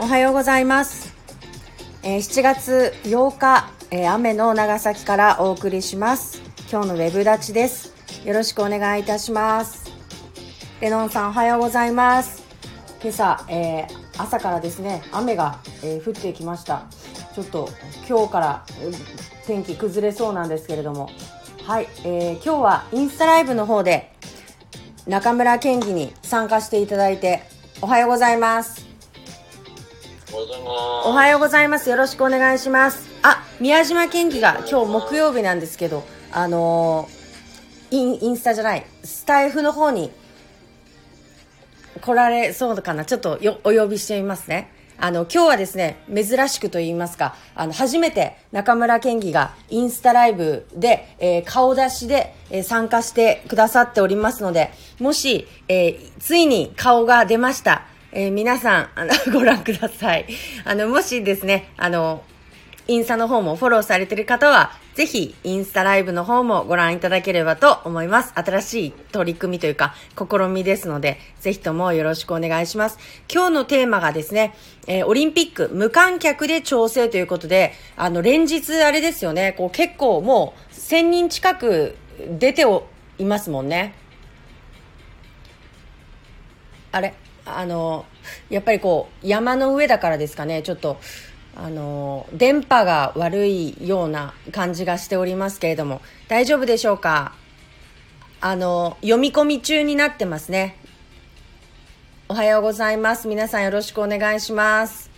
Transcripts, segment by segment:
おはようございます、えー7月8日、えー雨の長崎からお送りします。今日のウェブ立ちです。よろしくお願いいたします。レノンさんおはようございます。今朝、えー朝からですね雨が、え降ってきました。ちょっと今日からえ天気崩れそうなんですけれども。はい、えー今日はインスタライブの方で中村県議に参加していただいておはようございます。おはようございます。よろしくお願いします。あ、宮島県議が今日木曜日なんですけど、あのーイン、インスタじゃない、スタイフの方に来られそうかな。ちょっとよお呼びしてみますね。あの、今日はですね、珍しくと言いますか、あの、初めて中村県議がインスタライブで、えー顔出しで、えー参加してくださっておりますので、もし、えーついに顔が出ました。えー皆さん、あの、ご覧ください。あの、もしですね、あの、インスタの方もフォローされている方は、ぜひ、インスタライブの方もご覧いただければと思います。新しい取り組みというか、試みですので、ぜひともよろしくお願いします。今日のテーマがですね、えーオリンピック無観客で調整ということで、あの、連日あれですよね、こう結構もう1000人近く出ておいますもんね。あれ？あの、やっぱりこう、山の上だからですかね、ちょっと、あの、電波が悪いような感じがしておりますけれども、大丈夫でしょうか？あの、読み込み中になってますね。おはようございます。皆さんよろしくお願いします。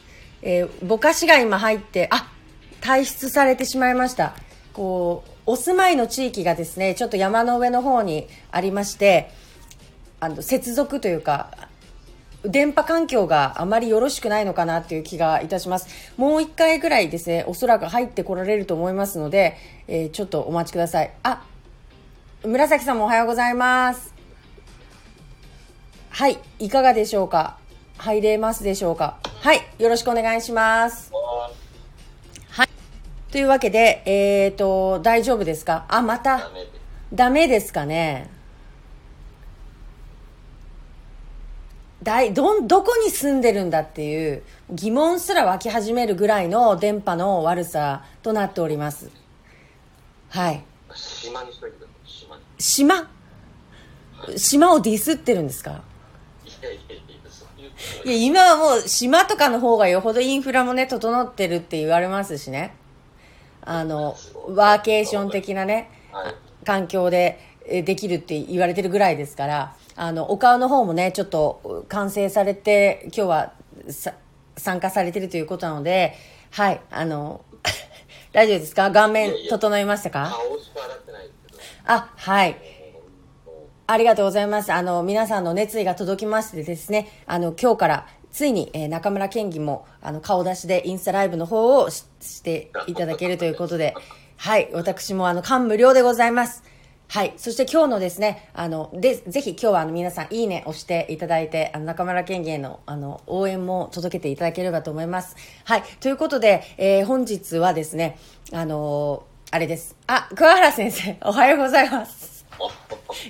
えーぼかしが今入って、あ、退出されてしまいました。こう、お住まいの地域がですね、ちょっと山の上の方にありまして、あの、接続というか、電波環境があまりよろしくないのかなっていう気がいたします。もう一回ぐらいですね、おそらく入ってこられると思いますので、えーちょっとお待ちください。あ、紫さんもおはようございます。はい、いかがでしょうか？入れますでしょうか？はい、よろしくお願いします。はい。というわけで、えーと、大丈夫ですか？あ、またダメですかね？だいどんどこに住んでるんだっていう疑問すら湧き始めるぐらいの電波の悪さとなっております。はい。島にしといてください。島に。島？島をディスってるんですか？いやいやいや、いや今はもう島とかの方がよほどインフラもね整ってるって言われますしね。あのワーケーション的なねはい。環境でえーできるって言われてるぐらいですからあのお顔の方もねちょっと完成されて今日はさ参加されてるということなのではいあの 大丈夫ですか？顔面整いましたか？顔しか洗ってないですけど。あはいありがとうございます。あの、皆さんの熱意が届きましてですね、あの、今日から、ついに、えー中村県議も、あの、顔出しでインスタライブの方をししていただけるということで、はい、私も、あの、感無量でございます。はい。そして今日のですね、あの、で、ぜひ今日はあの皆さんいいね押していただいて、あの中村県議へのあの応援も届けていただければと思います。はい。ということで、えー本日はですね、あのーあれです。あ、桑原先生、おはようございます。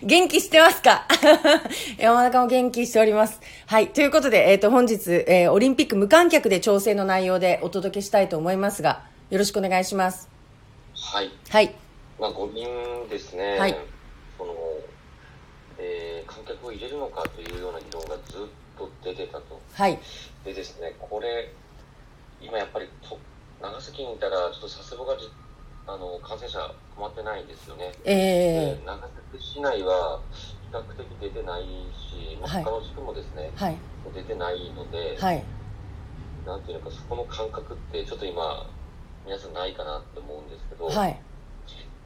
元気してますか？山中も元気しております。はい。ということで、えっ、と、本日、えーオリンピック無観客で調整の内容でお届けしたいと思いますが、よろしくお願いします。はい。はい。まあ、五人ですね。はいその、えー観客を入れるのかというような議論がずっと出てたと。はい。でですね、これ、今やっぱりと、長崎にいたら、ちょっとさすががじ、あの、感染者止まってないんですよね。えで長崎市内は比較的出てないし、他の地区もですね、ー、はい。出てないので、はい。なんていうのか、そこの感覚ってちょっと今、皆さんないかなって思うんですけど、はい。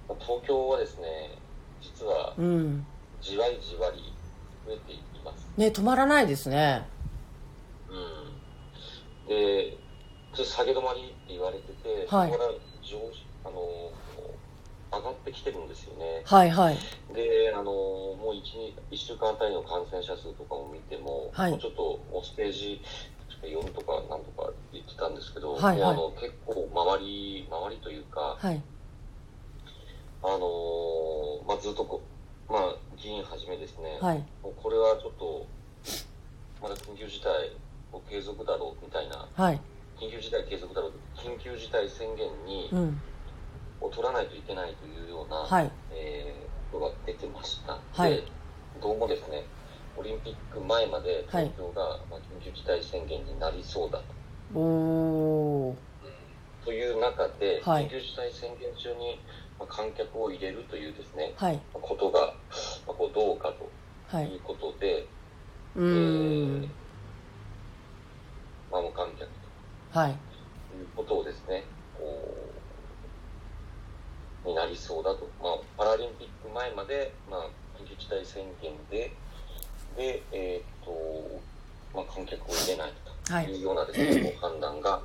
まあ東京はですね、実はうん。じわりじわり増えています。ね、止まらないですね。うん。で、ちょっと下げ止まりって言われてて、はいそこから上あの、上がってきてるんですよね。はい、はい。で、あの、もう 1, 1週間あたりの感染者数とかも見ても、はいもうちょっとステージ4とかなんとか言ってたんですけど、はいはいもうあの結構周り、周りというか、はい。あのーまあ、ずっとこう、まあ、議員はじめですね、はい。もうこれはちょっと、まだ緊急事態、こう継続だろうみたいなはい。緊急事態継続だろう緊急事態宣言に、うん。を取らないといけないというような、はい。えーことが出てました、はい。でどうもですねオリンピック前まではい。東京が、まあ、緊急事態宣言になりそうだと,、という中で、はい。緊急事態宣言中に、まあ、観客を入れるというですねはい。ことが、まあ、こうどうかとはい。いうことで、うーん。まあ、無観客はい。ということをですねこうになりそうだと、まあ、パラリンピック前まで、まあ、緊急事態宣言でで、えーとまあ、観客を入れないとはい。いうようなですね、こう判断が、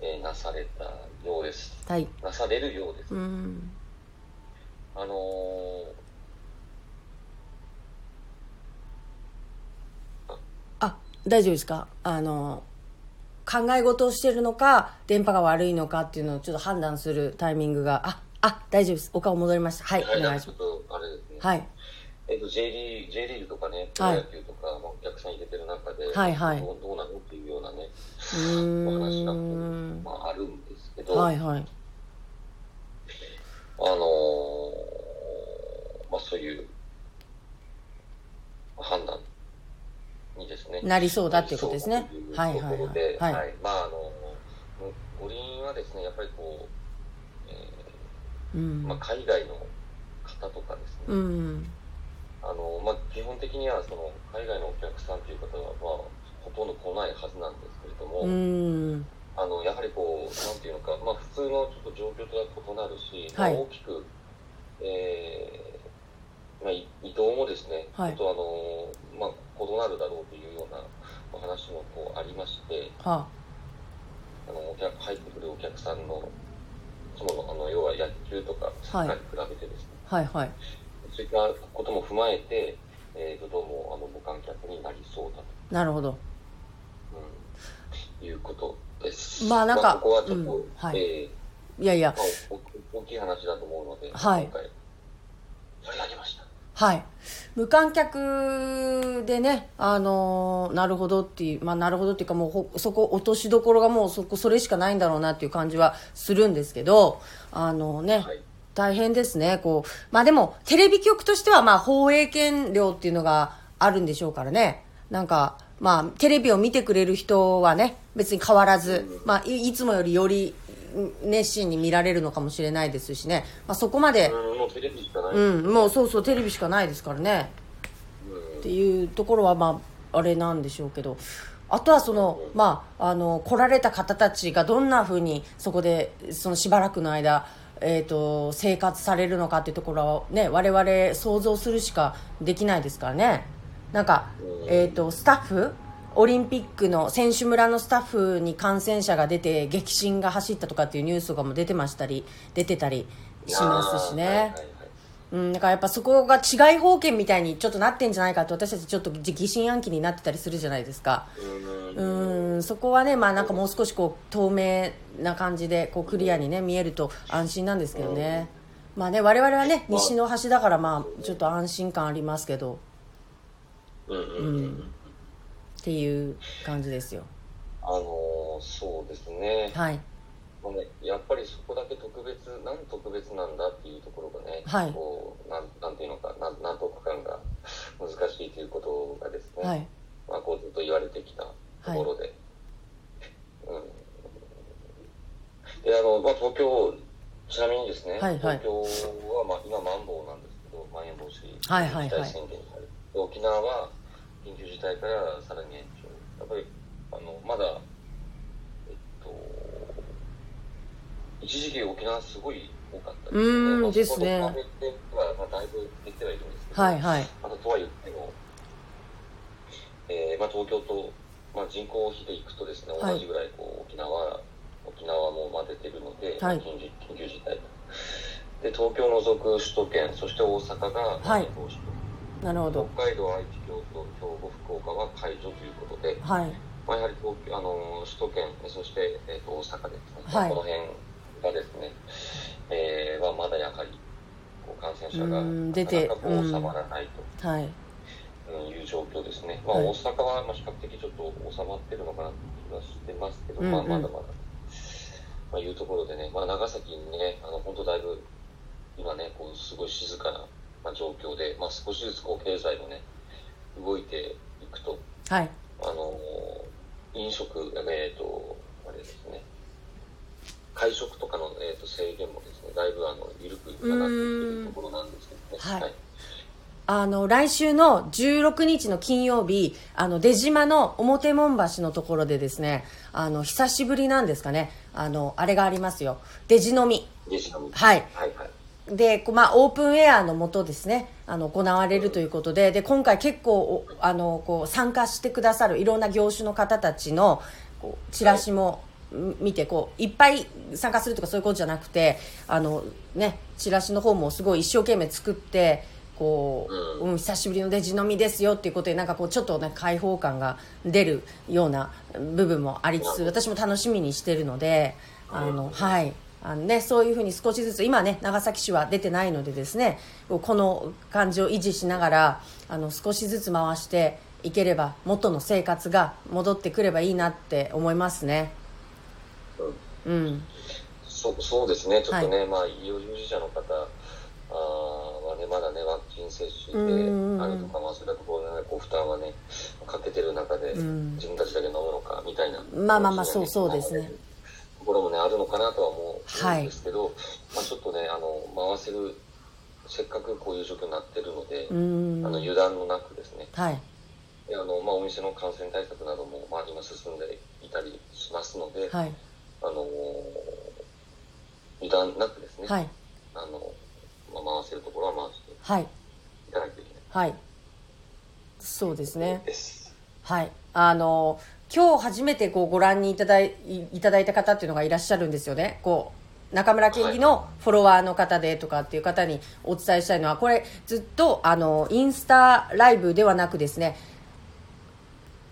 えーなされたようです。はい。なされるようです、うーん。あのーあ大丈夫ですか？あの考え事をしてるのか電波が悪いのかっていうのをちょっと判断するタイミングが。ああ大丈夫です。お顔戻りました。はいお願いします。はいえっと J リーグ J リーグとかね、プロ野球とか、まあ、お客さん入れてる中で、はいはい。どうどうなのっていうようなね、お話が、んまあ、あるんですけど、はいはい。あのーまあ、そういう判断にですね、なりそうだっていうことですね。そうはいはい。というところではい。はい。まああの五輪はですね、やっぱりこう、えうん。ーまあ、海外の方とかですね、うんあのまあ、基本的にはその海外のお客さんという方は、まあ、ほとんど来ないはずなんですけれども、うん。あのやはりこう、なんていうのか、まあ、普通のちょっと状況とは異なるし、はい。まあ、大きく、えーまあ、い移動もですね、はい。ちょっとあの、まあ、異なるだろうというようなお話もこうありまして、はあ。のお客入ってくるお客さんの、いつものあの要は野球とかサッカーに比べてですね、はいはいそういったことも踏まえて、えーとどうもあの無観客になりそうだと。なるほど。うん。いうことです。まあなんかここはちょっと、うん。はい。えいやいや。ーまあ、お大きい話だと思うので、はい。今回取り上げました。はい。無観客でねあのーなるほどっていうまあなるほどっていうかもうほそこ落としどころがもうそこそれしかないんだろうなっていう感じはするんですけどあのね、はい大変ですね。こうまあでもテレビ局としてはまあ放映権料っていうのがあるんでしょうからね。なんかまあテレビを見てくれる人はね別に変わらず、まあ、いいつもよりよりうん熱心に見られるのかもしれないですしね、まあ、そこまで、うん、もうテレビしかない。うん、もうそうそうテレビしかないですからね。うん。っていうところはまああれなんでしょうけど。あとはそのまああの来られた方たちがどんなふうにそこでそのしばらくの間えー、と生活されるのかっていうところはね我々想像するしかできないですからね。なんか、えー、とスタッフオリンピックの選手村のスタッフに感染者が出て激震が走ったとかっていうニュースとかも出てましたり出てたりしますしね、うん、だからやっぱそこが違い保険みたいにちょっとなってんじゃないかと私たちちょっと疑心暗鬼になってたりするじゃないですか。うんうんそこはねまあなんかもう少しこう透明な感じでこうクリアにね見えると安心なんですけどね。まあね我々はね西の端だからまあちょっと安心感ありますけど。うん。うん。っていう感じですよ。あのーそうですね。はいやっぱりそこだけ特別、なん特別なんだっていうところがね、はい。こうなんなんていうのか、なん納得感が難しいということがですね、はい。まあ、こうずっと言われてきたところで、うん、であの、まあ、東京ちなみにですね、はいはい。東京は、まあ、今マンボウなんですけどまん延防止はいはいはい。事態宣言にされて、で沖縄は緊急事態からさらに延長。やっぱりあのまだえっと一時期沖縄すごい多かったですよね。うーんまあですね。まあ、だいぶ減ってはいるんですけど、はいはい。あととは言っても、えーまあ、東京と、まあ、人口比でいくとですね、はい。同じぐらいこう沖縄、沖縄もまあ出てるので、はい。緊急緊急事態と。で、東京を除く首都圏、そして大阪がまん延防止と、なるほど。北海道、愛知、京都、兵庫、福岡は解除ということで、はいまあ、やはり東京あの首都圏、そして、えー、と大阪ですね、はいこの辺がですね、えーはまだやはりこう感染者が出てかなか収まらないと。はい。うん、いう状況ですね。まあ、はい。大阪はまあ比較的ちょっと収まってるのかなって気がしてますけど、まあ、まだまだ、まあ、いうところでね、まあ、長崎にね、あの、本当だいぶ、今ね、こう、すごい静かな、まあ、状況で、まあ、少しずつこう、経済もね、動いていくと、はい。あのー飲食、えっ、と、あれですね、会食とかの、えー、と制限もですね、だいぶあの緩くなっているところなんですけどね。はいあの、来週の16日の金曜日、あの、出島の表門橋のところでですね、あの、久しぶりなんですかね、あの、あれがありますよ。出地飲み。デジタルはいはいはい。で、まあ、オープンエアのもとですね、あの、行われるということで、で、今回結構、おあの、こう、参加してくださるいろんな業種の方たちの、こうチラシも、ん見て、こう、いっぱい参加するとかそういうことじゃなくて、あの、ね、チラシの方もすごい一生懸命作って、こう、うん。うん、久しぶりのデジ飲みですよっていうことで、なんかこう、ちょっとね、開放感が出るような部分もありつつ、私も楽しみにしてるので、あの、はい。あのね、そういうふうに少しずつ今ね長崎市は出てないのでですねこの感じを維持しながらあの少しずつ回していければ元の生活が戻ってくればいいなって思いますねうん。うんそそうですね、ちょっとね、まあ、医療従事者の方あーはね、まだね、ワクチン接種であるとか、まあ、そういったところでね、こう負担はね、かけてる中で、ん。自分たちだけ飲むのかみたいな、まあまあまあそうそうですね。ところもね、あるのかなとは思はいうんですけど、まあ、ちょっとね、あの、回せる、せっかくこういう状況になってるので、あの油断のなくですね、はい。であのまあ、お店の感染対策なども、まあ、今進んでいたりしますので、はいあの油断なくですね、はい。あのまあ、回せるところは回してはい。いかないといけないはい。そうですね。です。はい。あの今日初めてこうご覧にいただいいただいた方っていうのがいらっしゃるんですよね。こう中村県議のフォロワーの方でとかっていう方にお伝えしたいのはこれずっとあのインスタライブではなくですね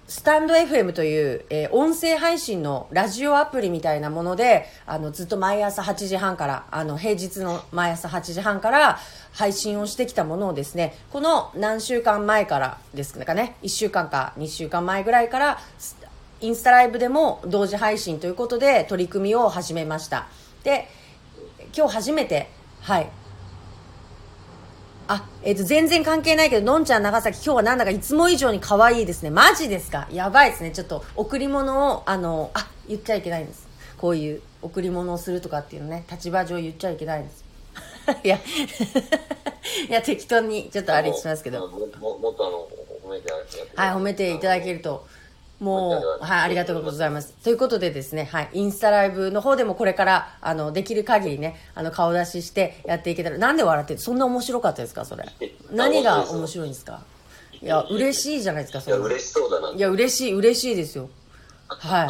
スタンド FM という、えー音声配信のラジオアプリみたいなものであのずっと毎朝8時半からあの平日の毎朝8時半から配信をしてきたものをですねこの何週間前からですかね1週間か2週間前ぐらいからインスタライブでも同時配信ということで取り組みを始めました。で今日初めてはいあ、えっ、と、全然関係ないけど、のんちゃん長崎、今日はなんだかいつも以上に可愛いですね。マジですか？やばいですね。ちょっと、贈り物を、あの、あ、言っちゃいけないんです。こういう贈り物をするとかっていうのね、立場上言っちゃいけないんです。いや、いや、適当に、ちょっとあれしますけど。もっとあの褒めてやってはい、褒めていただけると。もう、はい、ありがとうございます。ということでですね、はい、インスタライブの方でもこれから、あの、できる限りね、あの、顔出ししてやっていけたら、なんで笑ってるそんな面白かったですか？それ。何が面白いんですか？いや、嬉しいじゃないですか、それ。いや嬉しそうだないや、嬉しい、嬉しいですよ。はい。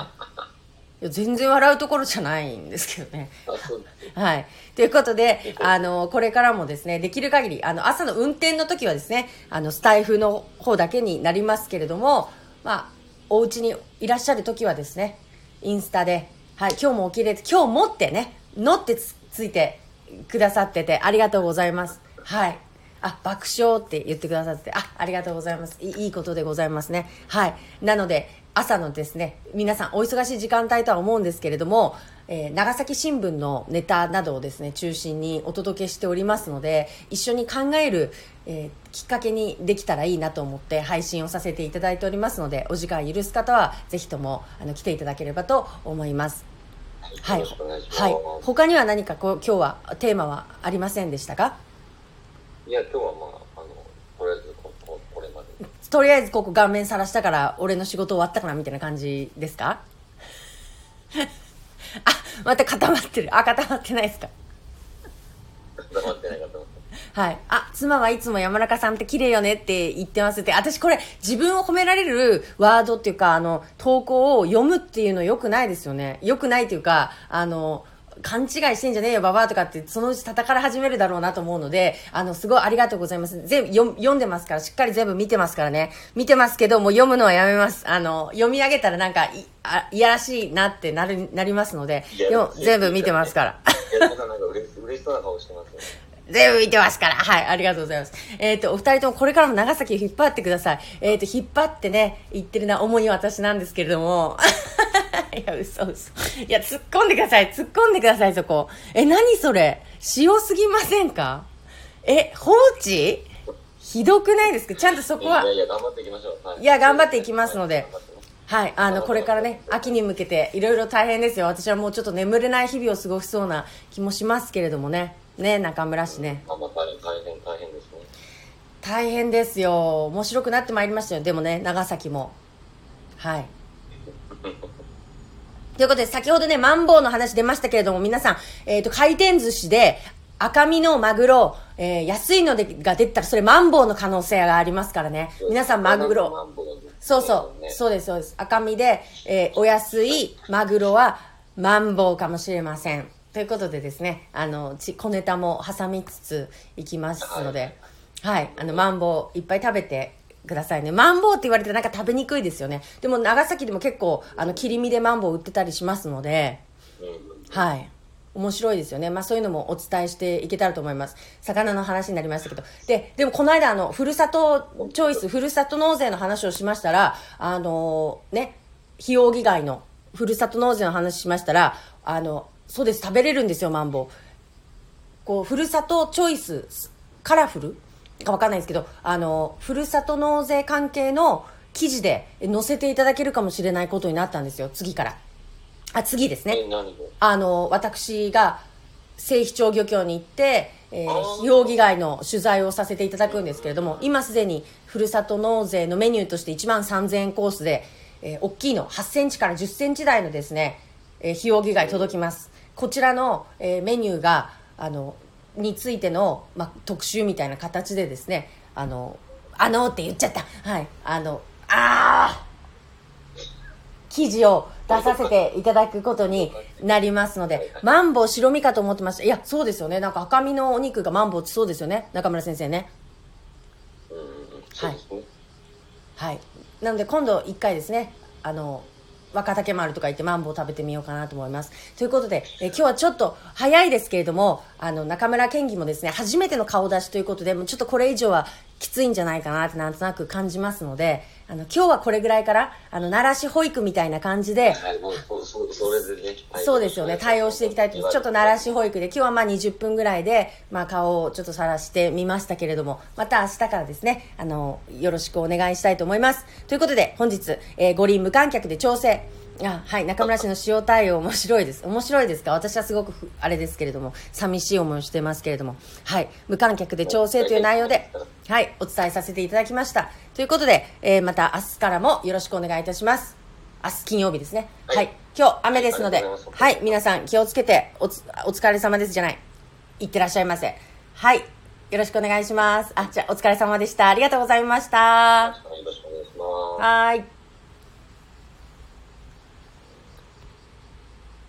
いや、全然笑うところじゃないんですけどね。はい。ということで、あの、これからもですね、できる限り、あの、朝の運転の時はですね、あの、スタイフの方だけになりますけれども、まあ、お家にいらっしゃる時はですね、インスタで、はい、今日も起きれて、今日もってね、のってついてくださってて、ありがとうございます。はい。あ、爆笑って言ってくださって、あ、ありがとうございます。いいいことでございますね。はい。なので、朝のですね、皆さんお忙しい時間帯とは思うんですけれども、えー長崎新聞のネタなどをですね、中心にお届けしておりますので、一緒に考える、えーきっかけにできたらいいなと思って配信をさせていただいておりますので、お時間許す方は、ぜひとも、あの、来ていただければと思います。はい。よろしくお願い。はい。他には何かこう、今日はテーマはありませんでしたか？いや今日はまああのとりあえずこここれまでとりあえずここ顔面さらしたから俺の仕事終わったかなみたいな感じですか？あまた固まってるあ固まってないですか黙ってないかと思って。はい。あ、妻はいつも山中さんって綺麗よねって言ってますって。私これ自分を褒められるワードっていうか、あの、投稿を読むっていうの良くないですよね。良くないっていうか、あの、勘違いしてんじゃねえよ、ババアとかって、そのうち叩かれ始めるだろうなと思うので、あの、すごいありがとうございます。全部読読んでますから、しっかり全部見てますからね。見てますけど、もう読むのはやめます。あの、読み上げたらなんかい、あいやらしいなってなる、なりますので、いやでも全部見てますから。いやなんかなんか嬉し嬉しそうな顔してますよね。全部見てますから。はい、ありがとうございます。えっ、と、お二人ともこれからも長崎を引っ張ってください。えっ、と、引っ張ってね、言ってるのは主に私なんですけれども。いや、嘘嘘。いや、突っ込んでください。突っ込んでください、そこ。え、何それ？塩すぎませんか？え、放置？ひどくないですか？ちゃんとそこは。いやいや、頑張っていきましょう。はいや頑張っていきますのではい、あの、これからね、秋に向けていろいろ大変ですよ。私はもうちょっと眠れない日々を過ごしそうな気もしますけれどもね。ね、中村市ね。大変、大変ですね。大変ですよ。面白くなってまいりましたよ。でもね、長崎も。はい。ということで、先ほどね、マンボウの話出ましたけれども、皆さん、えっ、と、回転寿司で、赤身のマグロ、えー安いのでが出たら、それマンボウの可能性がありますからね。皆さん、マグロ。そうそう、ねそうです、そうです。赤身で、えーお安いマグロはマンボウかもしれません。ということでですね、あの、ち小ネタも挟みつついきますので、はい、あの、マンボウいっぱい食べてくださいね。マンボウって言われてなんか食べにくいですよね。でも長崎でも結構、あの、切り身でマンボウ売ってたりしますので、はい。面白いですよね。まあそういうのもお伝えしていけたらと思います。魚の話になりましたけど。で、でもこの間あの、ふるさとチョイス、ふるさと納税の話をしましたら、あのね、費用議外のふるさと納税の話しましたら、あの、そうです、食べれるんですよ、マンボウ。こう、ふるさとチョイス、カラフルかわかんないですけど、あの、ふるさと納税関係の記事で載せていただけるかもしれないことになったんですよ、次から。あ、次ですね。あの私が西肥町漁協に行って、えー費用議外の取材をさせていただくんですけれども今すでにふるさと納税のメニューとして1万3000円コースで、えー大きいの8センチから10センチ台のですね、えー費用議外届きますこちらの、えーメニューがあのについての、まあ、特集みたいな形でですねあのあのって言っちゃったはいあのああ記事を出させていただくことになりますので、マンボウ白身かと思ってました。いや、そうですよね。なんか赤身のお肉がマンボウってそうですよね。中村先生ね。うん。そうですね。はい。なので今度一回ですね、あの、若竹丸とか言ってマンボウ食べてみようかなと思います。ということで、え今日はちょっと早いですけれども、あの、中村県議もですね、初めての顔出しということで、もうちょっとこれ以上はきついんじゃないかなってなんとなく感じますので、あの、今日はこれぐらいから、あの、奈良市保育みたいな感じで、はい、もう、そでね。はいそうですよね。対応していきたいと。ちょっと奈良市保育で、今日はまあ20分ぐらいで、まあ顔をちょっと晒してみましたけれども、また明日からですね、あの、よろしくお願いしたいと思います。ということで、本日、えー五輪無観客で調整。あはい、中村氏の塩対応面白いです。面白いですか？私はすごくふ、あれですけれども、寂しい思いをしてますけれども、はい、無観客で調整という内容で、はい、お伝えさせていただきました。ということで、えーまた明日からもよろしくお願いいたします。明日金曜日ですね。は、はいい今日雨ですので、ありがとうございはい、皆さん気をつけておつ、お疲れ様ですじゃない。いってらっしゃいませ。はい、よろしくお願いします。あ、じゃあお疲れ様でした。ありがとうございました。よろしくお願いします。はーい。